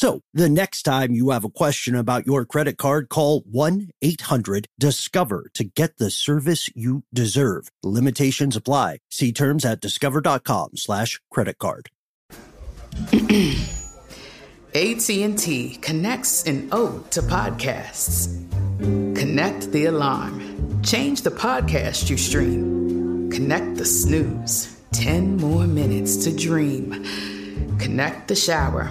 So the next time you have a question about your credit card, call 1-800-DISCOVER to get the service you deserve. Limitations apply. See terms at discover.com slash credit card. AT&T connects an ode to podcasts. Connect the alarm. Change the podcast you stream. Connect the snooze. 10 more minutes to dream. Connect the shower.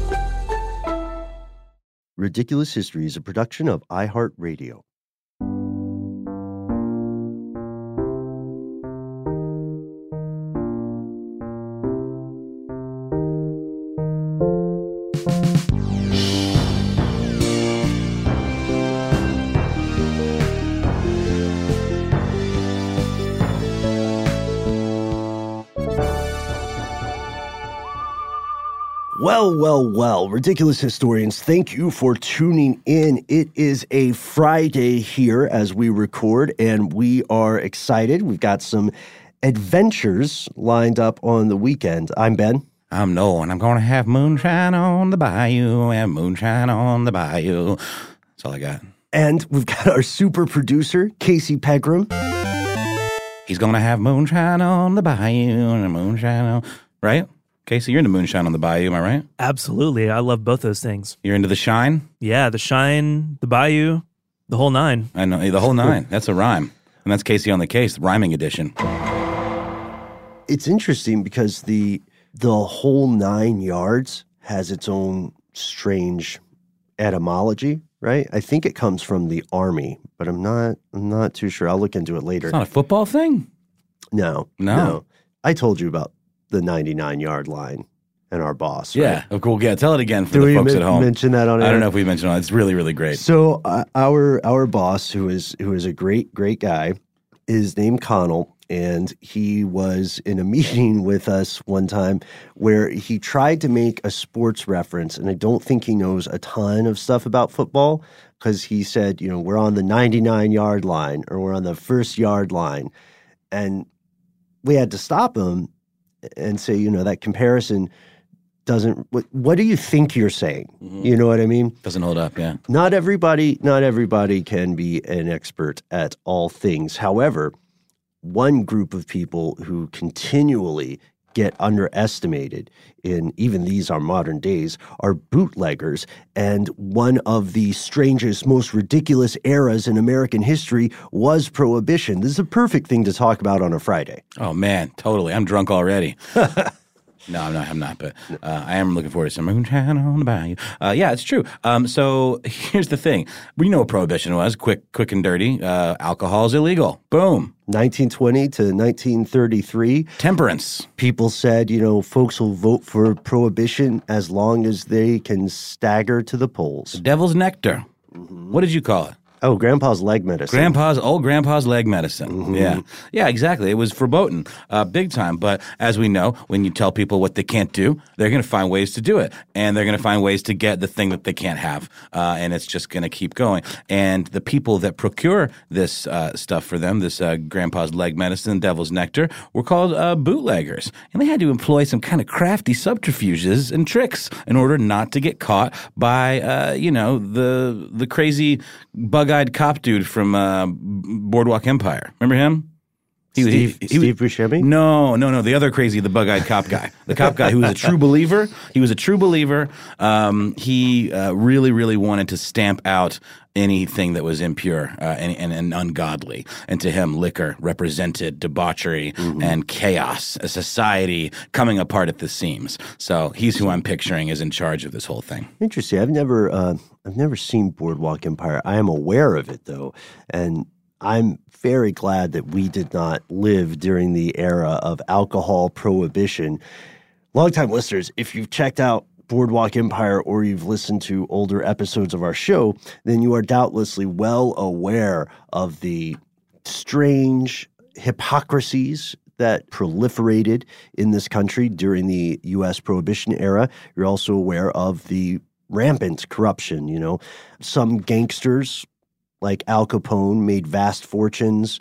Ridiculous History is a production of iHeartRadio. Well, well, well, ridiculous historians, thank you for tuning in. It is a Friday here as we record, and we are excited. We've got some adventures lined up on the weekend. I'm Ben. I'm Noel, and I'm going to have moonshine on the bayou and moonshine on the bayou. That's all I got. And we've got our super producer, Casey Pegram. He's going to have moonshine on the bayou and moonshine on. Right? Casey, you're into moonshine on the bayou, am I right? Absolutely. I love both those things. You're into the shine? Yeah, the shine, the bayou, the whole nine. I know, the whole nine. That's a rhyme. And that's Casey on the case, rhyming edition. It's interesting because the the whole nine yards has its own strange etymology, right? I think it comes from the army, but I'm not I'm not too sure. I'll look into it later. It's not a football thing? no, No. I told you about the 99 yard line and our boss. right? Yeah, of course. Yeah, tell it again for Do the folks men- at home. mention that on I don't know if we mentioned it. It's really, really great. So uh, our our boss, who is who is a great great guy, is named Connell, and he was in a meeting with us one time where he tried to make a sports reference, and I don't think he knows a ton of stuff about football because he said, you know, we're on the 99 yard line or we're on the first yard line, and we had to stop him and say, you know, that comparison doesn't. What, what do you think you're saying? Mm-hmm. You know what I mean? Doesn't hold up, yeah. not everybody not everybody can be an expert at all things however one group of people who continually get underestimated in even these our modern days are bootleggers and one of the strangest most ridiculous eras in american history was prohibition this is a perfect thing to talk about on a friday Oh man, totally. I'm drunk already. no, I'm not. I'm not. But uh, I am looking forward to some moonshine on the bayou. Uh, yeah, it's true. Um, so here's the thing: we know what prohibition was. Quick, quick and dirty. Uh, alcohol is illegal. Boom. 1920 to 1933 Temperance. people said, you know, folks will vote for prohibition as long as they can stagger to the polls. Devil's nectar. What did you call it? Oh, Grandpa's leg medicine. Grandpa's old grandpa's leg medicine. Yeah, yeah, exactly. It was verboten, uh, big time. But as we know, when you tell people what they can't do, they're going to find ways to do it, and they're going to find ways to get the thing that they can't have, uh, and it's just going to keep going. And the people that procure this uh, stuff for them, this uh, grandpa's leg medicine, devil's nectar, were called uh, bootleggers, and they had to employ some kind of crafty subterfuges and tricks in order not to get caught by, uh, you know, the the crazy bug-eyed cop dude from uh, Boardwalk Empire. Remember him? He, Steve, Steve Buscemi? No, no, no. The other crazy, the bug-eyed cop guy, the cop guy who was a true believer. He was a true believer. Um, he uh, really, really wanted to stamp out anything that was impure uh, and, and, and ungodly. And to him, liquor represented debauchery and chaos, a society coming apart at the seams. So he's who I'm picturing is in charge of this whole thing. Interesting. I've never, uh, I've never seen Boardwalk Empire. I am aware of it though, and I'm very glad that we did not live during the era of alcohol prohibition. Longtime listeners, if you've checked out Boardwalk Empire or you've listened to older episodes of our show, then you are doubtlessly well aware of the strange hypocrisies that proliferated in this country during the U.S. Prohibition era. You're also aware of the rampant corruption. You know, some gangsters like Al Capone made vast fortunes.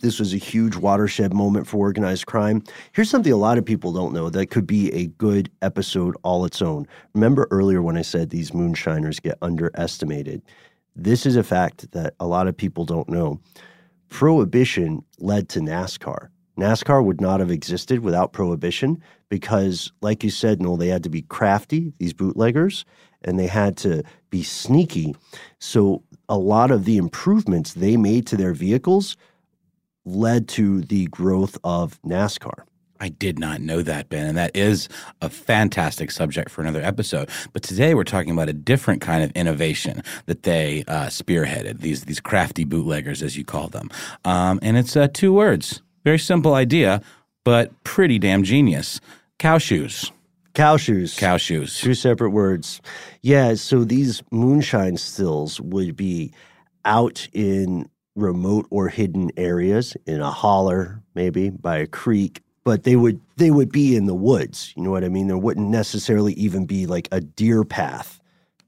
This was a huge watershed moment for organized crime. Here's something a lot of people don't know that could be a good episode all its own. Remember earlier when I said these moonshiners get underestimated? This is a fact that a lot of people don't know. Prohibition led to NASCAR. NASCAR would not have existed without prohibition because, like you said, Noel, they had to be crafty, these bootleggers, and they had to be sneaky. So, a lot of the improvements they made to their vehicles led to the growth of NASCAR. I did not know that, Ben, and that is a fantastic subject for another episode. But today we're talking about a different kind of innovation that they uh, spearheaded. These these crafty bootleggers, as you call them, um, and it's uh, two words. Very simple idea, but pretty damn genius. Cow shoes. Cow shoes. Cow shoes. Two separate words. Yeah, so these moonshine stills would be out in remote or hidden areas, in a holler, maybe by a creek, but they would they would be in the woods. You know what I mean? There wouldn't necessarily even be like a deer path.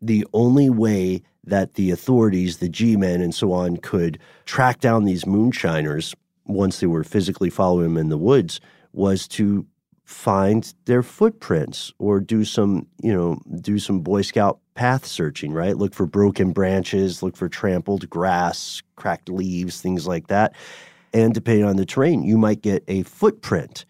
The only way that the authorities, the G-men and so on, could track down these moonshiners once they were physically following them in the woods was to find their footprints or do some, you know, do some Boy Scout path searching, right? Look for broken branches, look for trampled grass, cracked leaves, things like that. And depending on the terrain, you might get a footprint.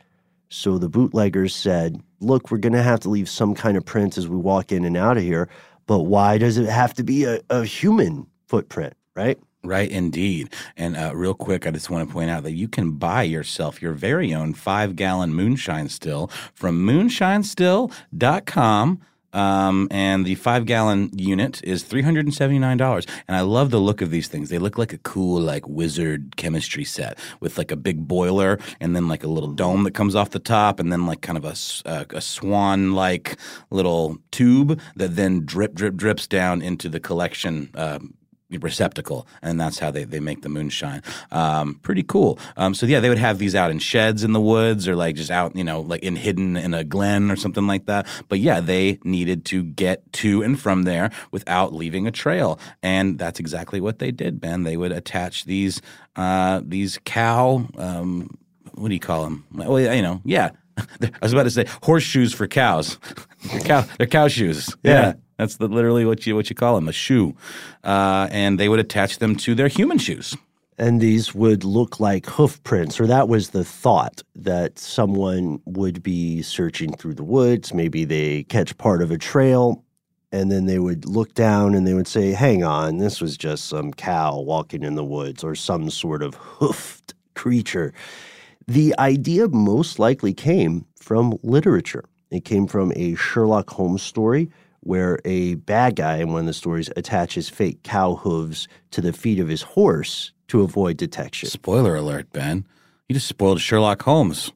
So the bootleggers said, look, we're going to have to leave some kind of print as we walk in and out of here. But why does it have to be a, a human footprint, right? Right, indeed. And uh, real quick, I just want to point out that you can buy yourself your very own five gallon moonshine still from moonshinestill.com. Um, and the five gallon unit is $379. And I love the look of these things. They look like a cool, like wizard chemistry set with like a big boiler and then like a little dome that comes off the top and then like kind of a, uh, a swan like little tube that then drip, drip, drips down into the collection. Um, receptacle, and that's how they, they make the moonshine. Um, pretty cool. Um, so yeah, they would have these out in sheds in the woods, or like just out, you know, like in hidden in a glen or something like that. But yeah, they needed to get to and from there without leaving a trail, and that's exactly what they did. Ben, they would attach these uh, these cow. Um, what do you call them? Well, you know, yeah. I was about to say horseshoes for cows. cow, they're cow shoes. Yeah. That's the, literally what you what you call them, a shoe, uh, and they would attach them to their human shoes. and these would look like hoof prints, or that was the thought that someone would be searching through the woods. Maybe they catch part of a trail, and then they would look down and they would say, Hang on, this was just some cow walking in the woods, or some sort of hoofed creature. The idea most likely came from literature. It came from a Sherlock Holmes story where a bad guy in one of the stories attaches fake cow hooves to the feet of his horse to avoid detection. Spoiler alert, Ben! You just spoiled Sherlock Holmes.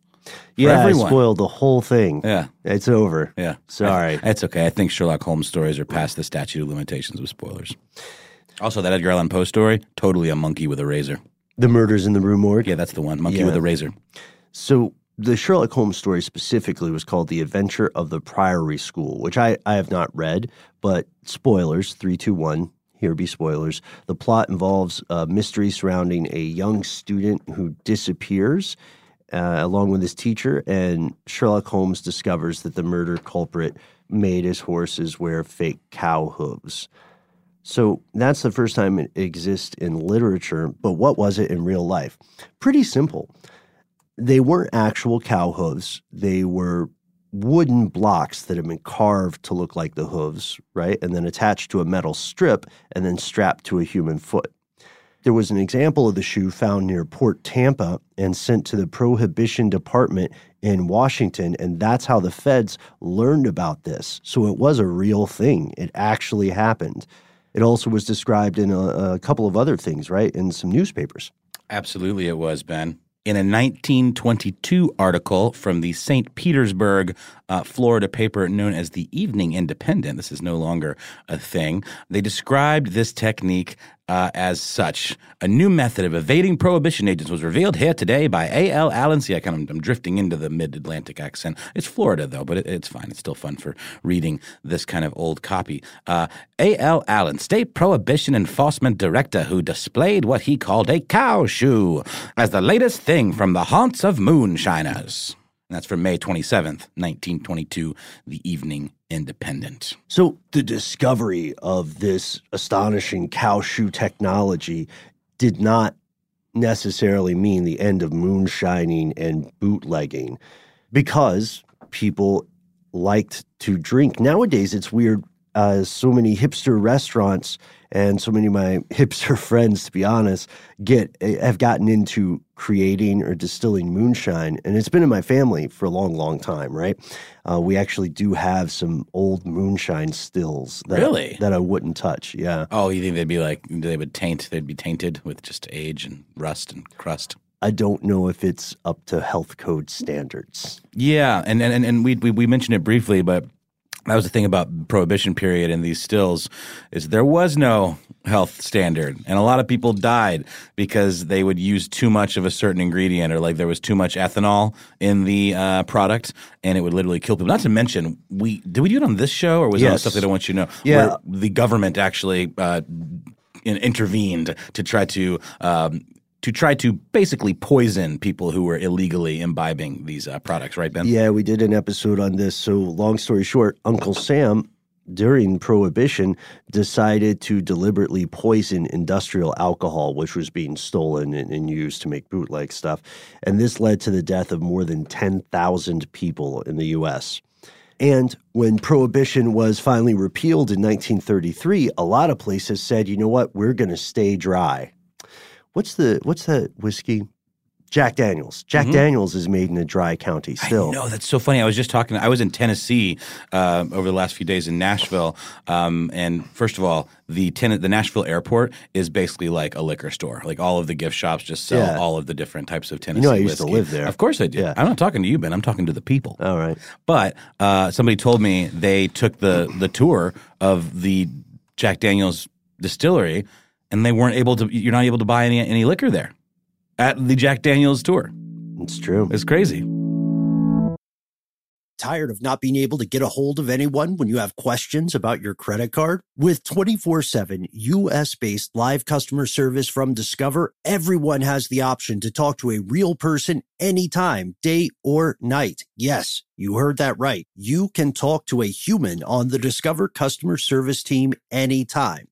yeah, everyone. I spoiled the whole thing. Yeah, It's over. yeah. Sorry. That's okay. I think Sherlock Holmes stories are past the statute of limitations with spoilers. Also, that Edgar Allan Poe story, totally a monkey with a razor. The Murders in the Rue Morgue. Yeah, that's the one. Monkey Yeah. with a razor. So the Sherlock Holmes story specifically was called The Adventure of the Priory School, which I, I have not read, but spoilers, 321, here be spoilers. The plot involves a mystery surrounding a young student who disappears uh, along with his teacher, and Sherlock Holmes discovers that the murder culprit made his horses wear fake cow hooves. So that's the first time it exists in literature, but what was it in real life? Pretty simple they weren't actual cow hooves. They were wooden blocks that had been carved to look like the hooves, right? And then attached to a metal strip and then strapped to a human foot. There was an example of the shoe found near Port Tampa and sent to the Prohibition Department in Washington. And that's how the feds learned about this. So it was a real thing, it actually happened. It also was described in a, a couple of other things, right? In some newspapers. Absolutely, it was, Ben. In a 1922 article from the St. Petersburg, uh, Florida paper known as the Evening Independent, this is no longer a thing, they described this technique uh, as such. A new method of evading prohibition agents was revealed here today by A.L. Allen. See, I kind of, I'm drifting into the mid Atlantic accent. It's Florida, though, but it, it's fine. It's still fun for reading this kind of old copy. Uh, A.L. Allen, state prohibition enforcement director, who displayed what he called a cow shoe as the latest thing from the haunts of moonshiners. That's from May 27th, 1922, the Evening Independent. So the discovery of this astonishing cow shoe technology did not necessarily mean the end of moonshining and bootlegging because people liked to drink. Nowadays, it's weird. Uh, so many hipster restaurants and so many of my hipster friends, to be honest, get have gotten into creating or distilling moonshine, and it's been in my family for a long, long time. Right? Uh, we actually do have some old moonshine stills that Really? that I wouldn't touch. Yeah, Oh, you think they'd be like, they would taint, they'd be tainted with just age and rust and crust? I don't know if it's up to health code standards. Yeah, and and and we we, we mentioned it briefly, but that was the thing about prohibition period and these stills is there was no health standard and a lot of people died because they would use too much of a certain ingredient or like there was too much ethanol in the uh, product and it would literally kill people not to mention we did we do it on this show or was it on Yes. stuff they don't want you to know Yeah. where the government actually uh, intervened to try to um, to try to basically poison people who were illegally imbibing these uh, products right ben Yeah, we did an episode on this. So, long story short, Uncle Sam, during Prohibition, decided to deliberately poison industrial alcohol, which was being stolen and, and used to make bootleg stuff. And this led to the death of more than 10,000 people in the U.S. And when Prohibition was finally repealed in 1933, a lot of places said, you know what, we're going to stay dry. What's the what's that whiskey? Jack Daniels. Jack Daniels is made in a dry county still. I know that's so funny. I was just talking. I was in Tennessee uh, over the last few days in Nashville, um, and first of all, the ten- the Nashville airport is basically like a liquor store. Like all of the gift shops just sell Yeah. all of the different types of Tennessee. know I used to live there. Of course I did. Yeah. I'm not talking to you, Ben. I'm talking to the people. All right. But uh, somebody told me they took the the tour of the Jack Daniels distillery, and they weren't able to. You're not able to buy any any liquor there at the Jack Daniels tour. It's true. It's crazy. Tired of not being able to get a hold of anyone when you have questions about your credit card? With 24 7 US based live customer service from Discover, everyone has the option to talk to a real person anytime, day or night. Yes, you heard that right. You can talk to a human on the Discover customer service team anytime.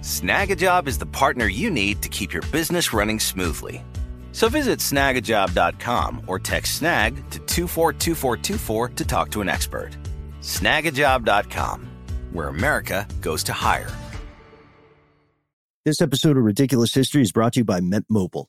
Snagajob is the partner you need to keep your business running smoothly. So visit snagajob.com or text snag to 242424 to talk to an expert. Snagajob.com, where America goes to hire. This episode of Ridiculous History is brought to you by Mint Mobile.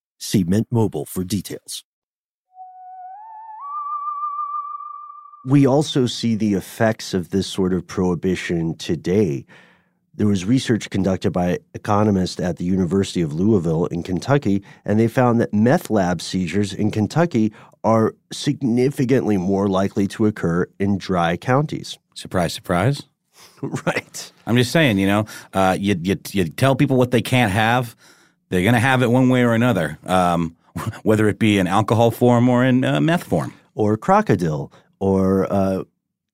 See Mint Mobile for details. We also see the effects of this sort of prohibition today. There was research conducted by economists at the University of Louisville in Kentucky, and they found that meth lab seizures in Kentucky are significantly more likely to occur in dry counties. Surprise, surprise. right. I'm just saying, you know, uh, you, you, you tell people what they can't have, they're going to have it one way or another, um, whether it be in alcohol form or in uh, meth form. Or crocodile, or uh,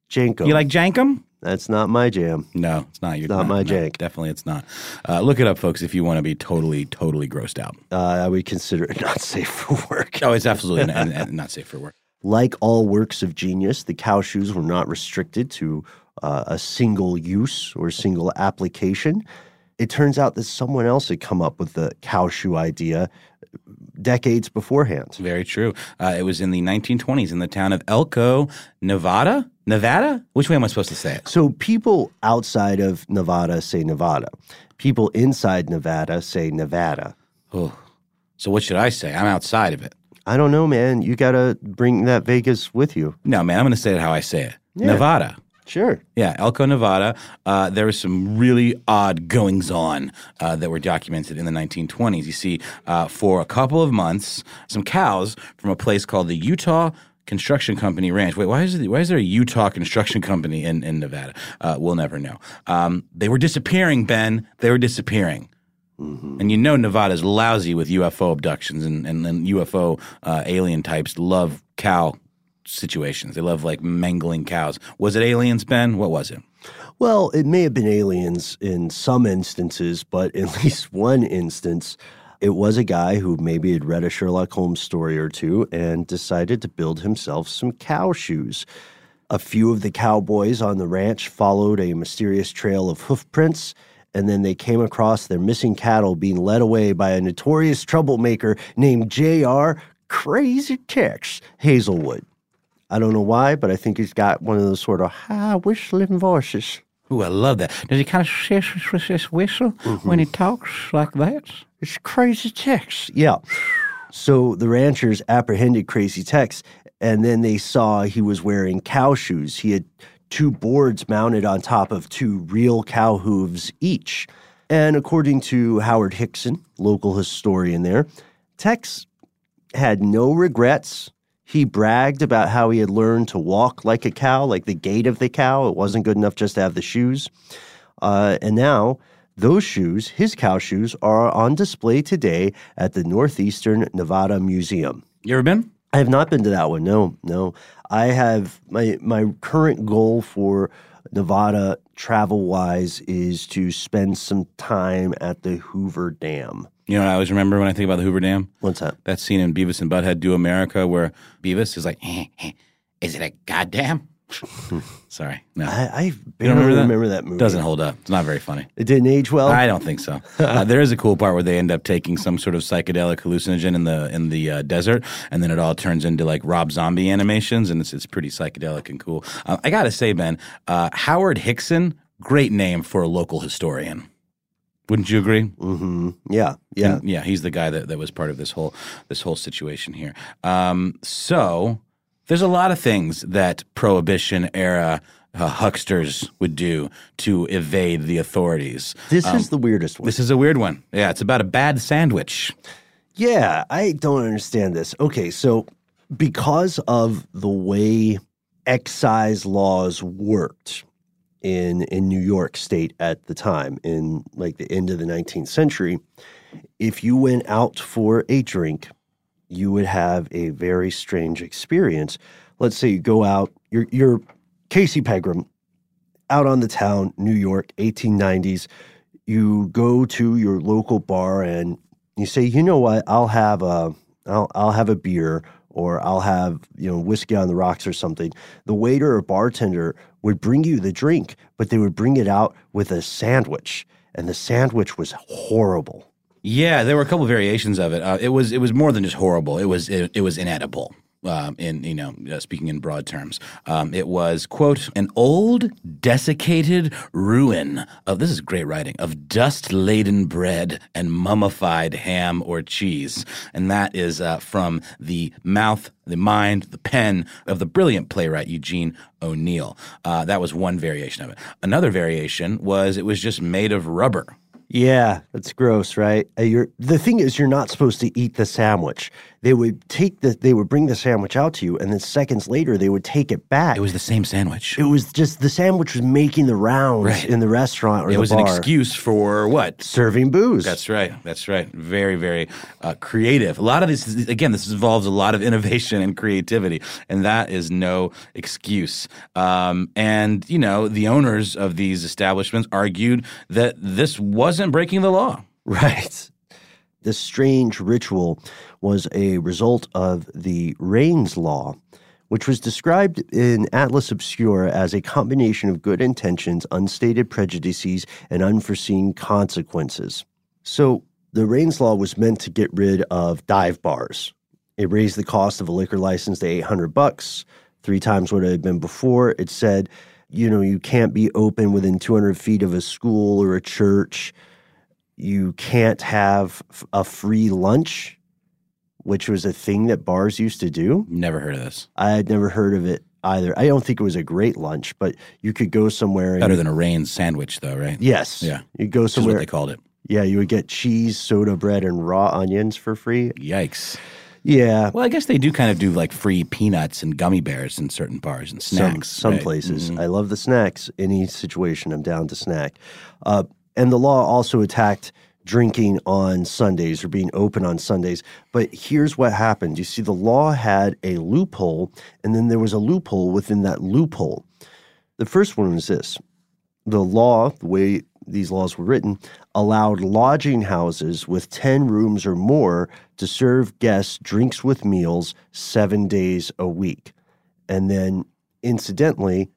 Janko. You like jenkem? That's not my jam. No, it's not. You're Not my no, jank. Definitely, it's not. Uh, look it up, folks, if you want to be totally, totally grossed out. Uh, I would consider it not safe for work. Oh, it's absolutely not, not- not safe for work. Like all works of genius, the cow shoes were not restricted to uh, a single use or single application. It turns out that someone else had come up with the cow shoe idea decades beforehand. Very true. Uh, it was in the 1920s in the town of Elko, Nevada. Nevada? Which way am I supposed to say it? So people outside of Nevada say Nevada. People inside Nevada say Nevada. Oh, so what should I say? I'm outside of it. I don't know, man. You got to bring that Vegas with you. No, man, I'm going to say it how I say it. Yeah. Nevada. Sure. Yeah, Elko, Nevada. Uh, there was some really odd goings on uh, that were documented in the 1920s. You see, uh, for a couple of months, some cows from a place called the Utah Construction Company Ranch. Wait, why is, it, why is there a Utah Construction Company in, in Nevada? Uh, we'll never know. Um, they were disappearing, Ben. They were disappearing. And you know Nevada's lousy with UFO abductions and, and, and UFO uh, alien types love cow situations. They love like mangling cows. Was it aliens, Ben? What was it? Well, it may have been aliens in some instances, but at least one instance, it was a guy who maybe had read a Sherlock Holmes story or two and decided to build himself some cow shoes. A few of the cowboys on the ranch followed a mysterious trail of hoof prints, and then they came across their missing cattle being led away by a notorious troublemaker named J.R. Crazy Tex Hazelwood. I don't know why, but I think he's got one of those sort of high whistling voices. Ooh, I love that. Does he kind of shish, shish, shish, whistle mm-hmm. when he talks like that? It's Crazy Tex. Yeah. So the ranchers apprehended Crazy Tex, and then they saw he was wearing cow shoes. He had two boards mounted on top of two real cow hooves each. And according to Howard Hickson, local historian there, Tex had no regrets. He bragged about how he had learned to walk like a cow, like the gait of the cow. It wasn't good enough just to have the shoes. Uh, and now, those shoes, his cow shoes, are on display today at the Northeastern Nevada Museum. You ever been? I have not been to that one. No, no. I have my my current goal for Nevada travel wise is to spend some time at the Hoover Dam. You know what I always remember when I think about the Hoover Dam? What's that? That scene in Beavis and Butthead Do America where Beavis is like, eh, eh, is it a goddamn? Sorry, no. I, I barely don't remember remember, that? that? movie. Doesn't hold up. It's not very funny. It didn't age well. I don't think so. Uh, there is a cool part where they end up taking some sort of psychedelic hallucinogen in the in the uh, desert, and then it all turns into like Rob Zombie animations, and it's it's pretty psychedelic and cool. Uh, I gotta say, Ben, uh, Howard Hickson, great name for a local historian. Wouldn't you agree? hmm Yeah, yeah. And, yeah, he's the guy that, that was part of this whole this whole situation here. Um, so there's a lot of things that prohibition era uh, hucksters would do to evade the authorities. This is the weirdest one. This is a weird one. Yeah, it's about a bad sandwich. Yeah, I don't understand this. Okay, so because of the way excise laws worked in in New York state at the time in like the end of the 19th century, if you went out for a drink, you would have a very strange experience. Let's say you go out, you're you're Casey Pegram out on the town, New York, 1890s. You go to your local bar and you say, you know what, I'll have a, I'll, I'll have a beer or I'll have, you know, whiskey on the rocks or something. The waiter or bartender would bring you the drink, but they would bring it out with a sandwich. And the sandwich was horrible. Yeah, there were a couple variations of it. Uh, it was it was more than just horrible. It was it, it was inedible. Um, in you know, uh, speaking in broad terms, um, it was quote an old desiccated ruin of this is great writing of dust laden bread and mummified ham or cheese, and that is uh, from the mouth, the mind, the pen of the brilliant playwright Eugene O'Neill. Uh, that was one variation of it. Another variation was it was just made of rubber. Yeah, that's gross, right? Uh, you're, the thing is, you're not supposed to eat the sandwich. They would take the, they would bring the sandwich out to you, and then seconds later, they would take it back. It was the same sandwich. It was just the sandwich was making the rounds Right. in the restaurant or It the was bar. an excuse for what? Serving booze. That's right. That's right. Very, very uh, creative. A lot of this, is, again, this involves a lot of innovation and creativity, and that is no excuse. Um, and, you know, the owners of these establishments argued that this wasn't breaking the law. Right. This strange ritual was a result of the Raines Law, which was described in Atlas Obscura as a combination of good intentions, unstated prejudices, and unforeseen consequences. So, the Raines Law was meant to get rid of dive bars. It raised the cost of a liquor license to 800 bucks, three times what it had been before. It said, you know, you can't be open within 200 feet of a school or a church you can't have a free lunch, which was a thing that bars used to do. Never heard of this. I had never heard of it either. I don't think it was a great lunch, but you could go somewhere and Better than a rain sandwich, though, right? yes, Yeah. you go is what somewhere. they called it. yeah, you would get cheese, soda bread, and raw onions for free. Yikes. Yeah, Well, I guess they do kind of do like free peanuts and gummy bears in certain bars and snacks. some right? places. Mhm. I love the snacks. Any situation, I'm down to snack. Uh, and the law also attacked drinking on Sundays or being open on Sundays. But here's what happened: you see, the law had a loophole, and then there was a loophole within that loophole. The first one was this: the law, the way these laws were written, allowed lodging houses with 10 rooms or more to serve guests drinks with meals seven days a week. And then, incidentally,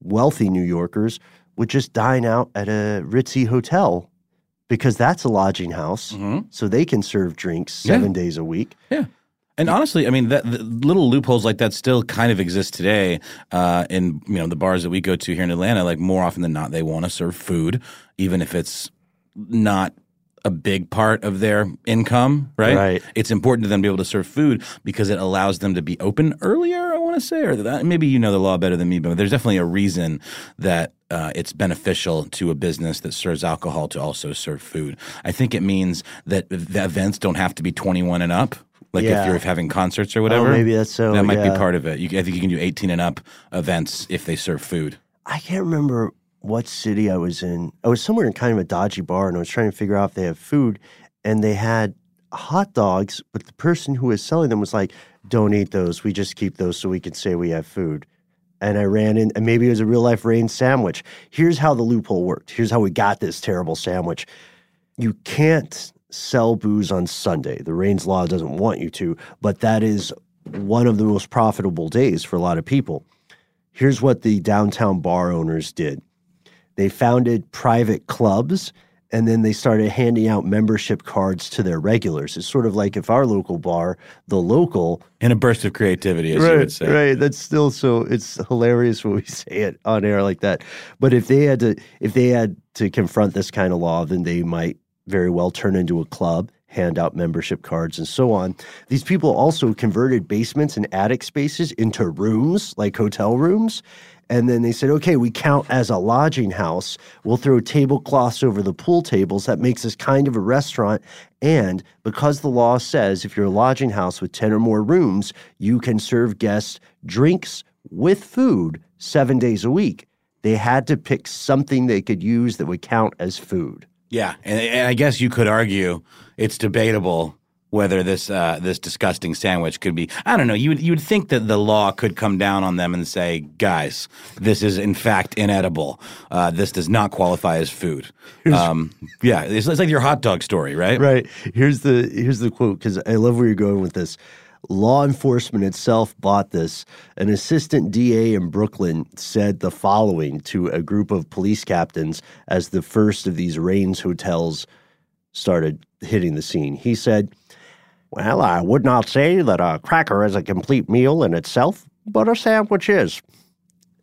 wealthy New Yorkers would just dine out at a ritzy hotel because that's a lodging house. Mhm. So they can serve drinks Yeah. seven days a week. Yeah. And honestly, I mean, that the little loopholes like that still kind of exist today uh, in you know the bars that we go to here in Atlanta. Like more often than not, they want to serve food, even if it's not a big part of their income. Right. Right. It's important to them to be able to serve food because it allows them to be open earlier. I want to say, or that, maybe you know the law better than me, but there's definitely a reason that uh, it's beneficial to a business that serves alcohol to also serve food. I think it means that the events don't have to be 21 and up. Like Yeah. if you're having concerts or whatever, maybe that's so, That might yeah. be part of it. You, I think you can do 18 and up events if they serve food. I can't remember what city I was in. I was somewhere in kind of a dodgy bar and I was trying to figure out if they have food and they had hot dogs, but the person who was selling them was like, don't eat those. We just keep those so we can say we have food. And I ran in, and maybe it was a real life rain sandwich. Here's how the loophole worked. Here's how we got this terrible sandwich. You can't sell booze on Sunday. The Raines law doesn't want you to, but that is one of the most profitable days for a lot of people Here's what the downtown bar owners did they founded private clubs and then they started handing out membership cards to their regulars. It's sort of like if our local bar, the local, In a burst of creativity, as you would say. right. That's still so. It's hilarious when we say it on air like that. But if they had to, if they had to confront this kind of law, then they might very well turn into a club, hand out membership cards, and so on. These people also converted basements and attic spaces into rooms, like hotel rooms. And then they said, okay, we count as a lodging house. We'll throw tablecloths over the pool tables. That makes us kind of a restaurant. And because the law says if you're a lodging house with 10 or more rooms, you can serve guests drinks with food seven days a week, they had to pick something they could use that would count as food. Yeah, and, and I guess you could argue it's debatable whether this uh, this disgusting sandwich could be. I don't know. You would you would think that the law could come down on them and say, guys, this is in fact inedible. Uh, this does not qualify as food. Um, yeah, it's, it's like your hot dog story, right? Right. Here's the here's the quote because I love where you're going with this. Law enforcement itself bought this. An assistant DA in Brooklyn said the following to a group of police captains as the first of these Raines hotels started hitting the scene. He said, Well, I would not say that a cracker is a complete meal in itself, but a sandwich is.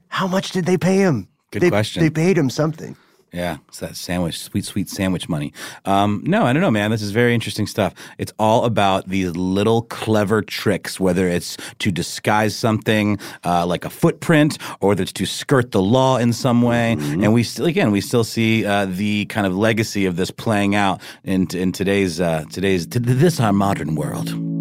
How much did they pay him? Good They- question. They paid him something. Yeah, it's that sandwich, sweet, sweet sandwich money. Um, no, I don't know, man. This is very interesting stuff. It's all about these little clever tricks, whether it's to disguise something uh, like a footprint, or whether it's to skirt the law in some way. And we still, again, we still see uh, the kind of legacy of this playing out in in today's uh, today's this our modern world.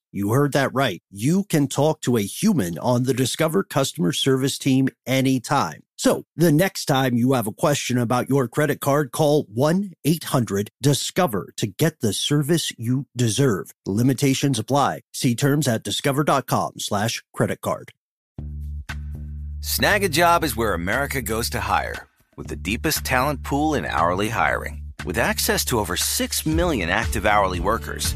you heard that right. You can talk to a human on the Discover customer service team anytime. So the next time you have a question about your credit card, call 1 800 Discover to get the service you deserve. Limitations apply. See terms at discover.com slash credit card. Snag a job is where America goes to hire, with the deepest talent pool in hourly hiring. With access to over 6 million active hourly workers,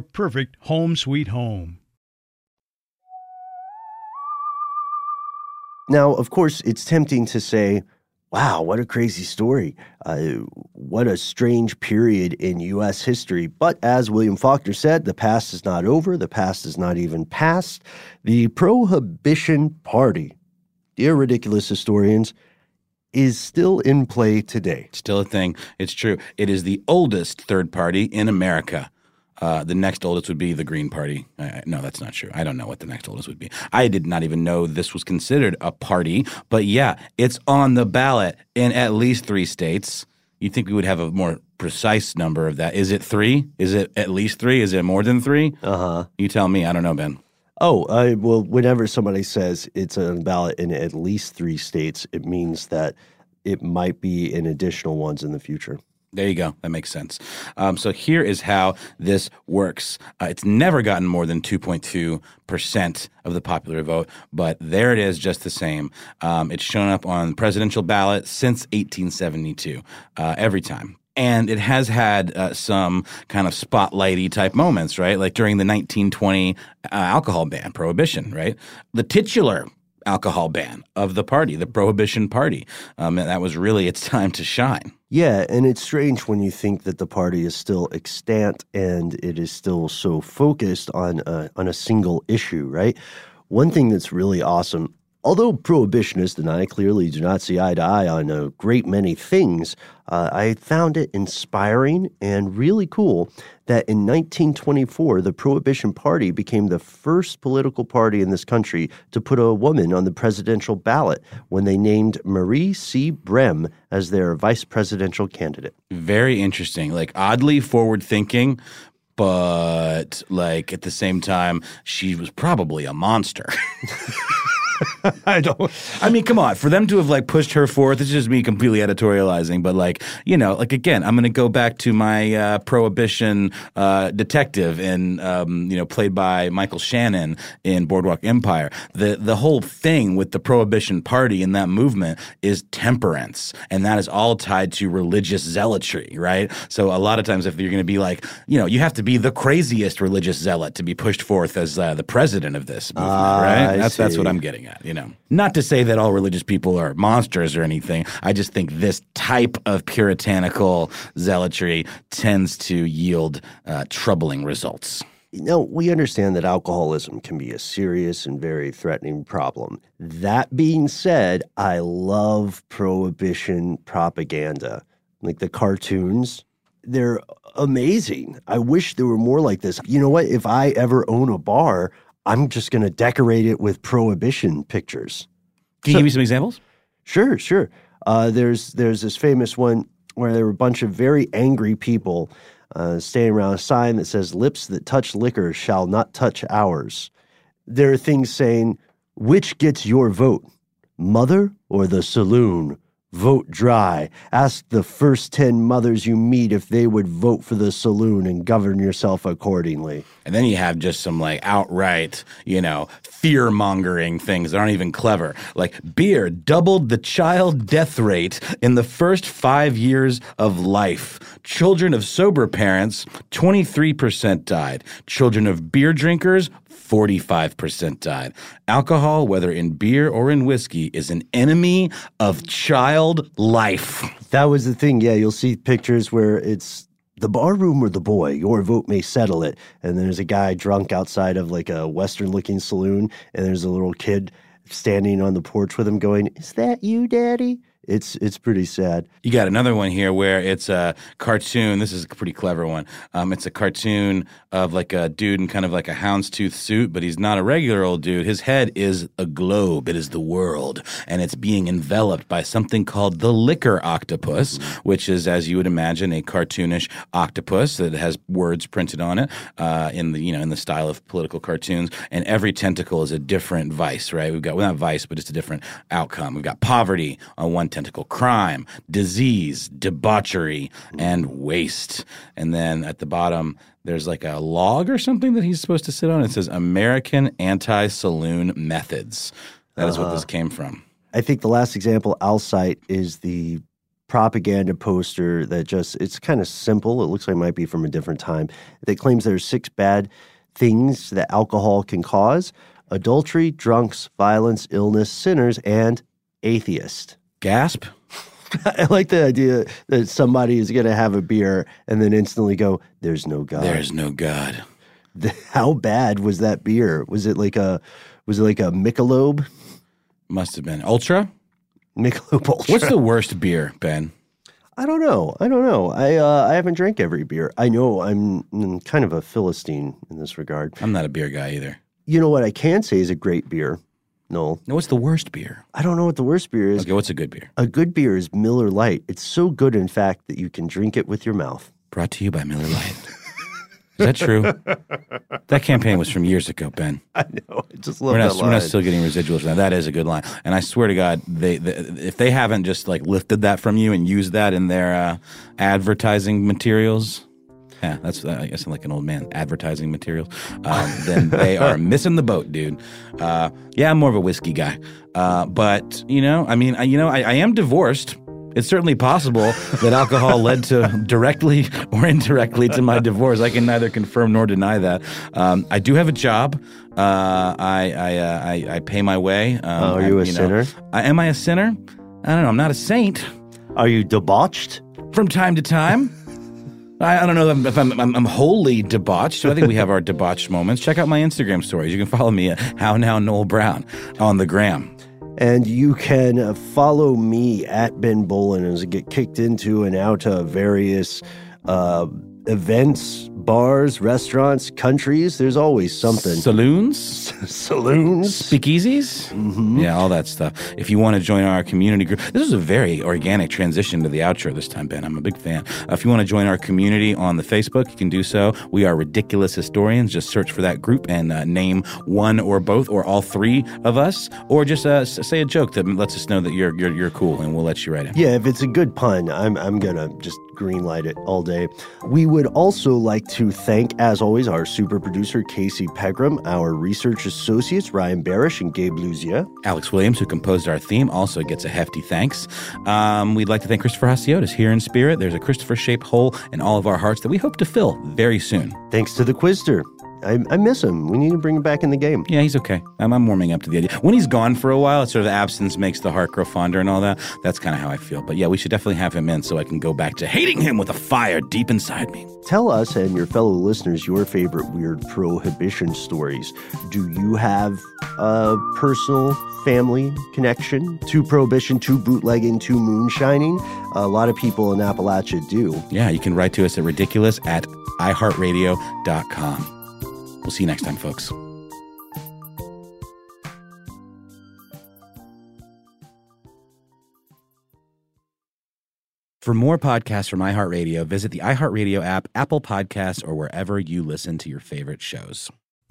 perfect home sweet home. Now, of course, it's tempting to say, wow, what a crazy story. Uh, what a strange period in U.S. history. But as William Faulkner said, the past is not over. The past is not even past. The Prohibition Party, dear ridiculous historians, is still in play today. Still a thing. It's true. It is the oldest third party in America. Uh, the next oldest would be the Green Party. Uh, no, that's not true. I don't know what the next oldest would be. I did not even know this was considered a party. But yeah, it's on the ballot in at least three states. You'd think we would have a more precise number of that. Is it three? Is it at least three? Is it more than three? Uh huh. You tell me. I don't know, Ben. Oh, uh, well, whenever somebody says it's on the ballot in at least three states, it means that it might be in additional ones in the future. There you go. That makes sense. Um, so here is how this works. Uh, it's never gotten more than 2.2% of the popular vote, but there it is just the same. Um, it's shown up on the presidential ballot since 1872, uh, every time. And it has had uh, some kind of spotlighty type moments, right? Like during the 1920 uh, alcohol ban, prohibition, right? The titular alcohol ban of the party, the Prohibition Party. Um, and that was really its time to shine. Yeah, and it's strange when you think that the party is still extant and it is still so focused on a, on a single issue, right? One thing that's really awesome, although prohibitionists and I clearly do not see eye to eye on a great many things, uh, I found it inspiring and really cool that in 1924, the Prohibition Party became the first political party in this country to put a woman on the presidential ballot when they named Marie C. Brehm as their vice presidential candidate. Very interesting. Like oddly forward thinking, but like at the same time, she was probably a monster. I don't. I mean, come on. For them to have like pushed her forth, it's just me completely editorializing. But like, you know, like again, I'm going to go back to my uh, prohibition uh, detective, in um, you know, played by Michael Shannon in Boardwalk Empire. The the whole thing with the prohibition party and that movement is temperance, and that is all tied to religious zealotry, right? So a lot of times, if you're going to be like, you know, you have to be the craziest religious zealot to be pushed forth as uh, the president of this movement, Ah, right? I That's that's what. I'm getting at, you know. Not to say that all religious people are monsters or anything. I just think this type of puritanical zealotry tends to yield uh, troubling results. You know, we understand that alcoholism can be a serious and very threatening problem. That being said, I love prohibition propaganda. Like the cartoons, they're amazing. I wish there were more like this. You know what? If I ever own a bar, I'm just going to decorate it with prohibition pictures. Can you give me some examples? Sure, sure. Uh, there's there's this famous one where there were a bunch of very angry people uh, standing around a sign that says "Lips that touch liquor shall not touch ours." There are things saying, "Which gets your vote, mother or the saloon?" Vote dry. Ask the first 10 mothers you meet if they would vote for the saloon and govern yourself accordingly. And then you have just some like outright, you know, fear mongering things that aren't even clever. Like beer doubled the child death rate in the first five years of life. Children of sober parents, 23% died. Children of beer drinkers, 45% died. Alcohol, whether in beer or in whiskey, is an enemy of child life. That was the thing. Yeah, you'll see pictures where it's the bar room or the boy. Your vote may settle it. And there's a guy drunk outside of like a Western looking saloon, and there's a little kid standing on the porch with him going, Is that you, Daddy? It's it's pretty sad. You got another one here where it's a cartoon. This is a pretty clever one. Um, it's a cartoon of like a dude in kind of like a houndstooth suit, but he's not a regular old dude. His head is a globe. It is the world, and it's being enveloped by something called the liquor octopus, which is, as you would imagine, a cartoonish octopus that has words printed on it uh, in the you know in the style of political cartoons. And every tentacle is a different vice, right? We've got well, not vice, but it's a different outcome. We've got poverty on one tentacle, crime, disease, debauchery, and waste. And then at the bottom, there's like a log or something that he's supposed to sit on. It says American Anti Saloon Methods. That is what this uh-huh. came from. I think the last example I'll cite is the propaganda poster that just it's kind of simple. It looks like it might be from a different time. That claims there are six bad things that alcohol can cause: adultery, drunks, violence, illness, sinners, and atheist. Gasp. I like the idea that somebody is going to have a beer and then instantly go, "There's no God." There's no God. How bad was that beer? Was it like a was it like a Michelob? Must have been Ultra. Michelob Ultra. What's the worst beer, Ben? I don't know. I don't know. I uh, I haven't drank every beer. I know I'm kind of a philistine in this regard. I'm not a beer guy either. You know what I can say is a great beer. No, No, what's the worst beer? I don't know what the worst beer is. Okay, what's a good beer? A good beer is Miller Lite. It's so good, in fact, that you can drink it with your mouth. Brought to you by Miller Lite. Is that true? that campaign was from years ago, Ben. I know. I just love We're that line. we're not still getting residuals from that. That is a good line. And I swear to God, they, they if they haven't just like lifted that from you and used that in their uh, advertising materials, yeah, that's uh, I guess I'm like an old man. Advertising materials, um, then they are missing the boat, dude. Uh, yeah, I'm more of a whiskey guy, uh, but you know, I mean, I, you know, I, I am divorced. It's certainly possible that alcohol led to directly or indirectly to my divorce. I can neither confirm nor deny that. Um, I do have a job. Uh, I I, uh, I I pay my way. Um, Oh, are you I- a know, sinner? I, am I a sinner? I don't know. I'm not a saint Are you debauched? from time to time. I, I don't know if I'm, I'm, I'm wholly debauched. So I think we have our debauched moments. Check out my Instagram stories. You can follow me at How Now Noel Brown on the gram. And you can follow me at Ben Bowlin as I get kicked into and out of various uh, events, bars, restaurants, countries. There's always something. Saloons, Saloons. speakeasies, yeah, all that stuff. If you want to join our community group, this is a very organic transition to the outro this time, Ben. I'm a big fan. Uh, if you want to join our community on the Facebook, you can do so. We are Ridiculous Historians. Just search for that group and uh, name one or both or all three of us, or just uh, say a joke that lets us know that you're you're, you're cool, and we'll let you write it. Yeah, if it's a good pun, I'm I'm gonna just greenlight it all day. We would also like to thank, as always, our super producer Casey Pegram, our research associates Ryan Barish and Gabe Luzia. Alex Williams, who composed our theme, also gets a hefty thanks. Um, we'd like to thank Christopher Hasiotis here in spirit. There's a Christopher shaped hole in all of our hearts that we hope to fill very soon. Thanks to the Quizster. I, I miss him. We need to bring him back in the game. Yeah, he's okay. I'm, I'm warming up to the idea. When he's gone for a while, it's sort of absence makes the heart grow fonder and all that. That's kind of how I feel. But yeah, we should definitely have him in so I can go back to hating him with a fire deep inside me. Tell us and your fellow listeners your favorite weird prohibition stories. Do you have a personal family connection to prohibition, to bootlegging, to moonshining? A lot of people in Appalachia do. Yeah, you can write to us at ridiculous at iheartradio.com. We'll see you next time, folks. For more podcasts from iHeartRadio, visit the iHeartRadio app, Apple Podcasts, or wherever you listen to your favorite shows.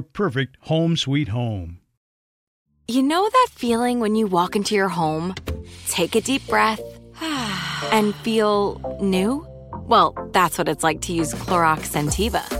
your perfect home sweet home. You know that feeling when you walk into your home, take a deep breath, and feel new? Well, that's what it's like to use Clorox Scentiva.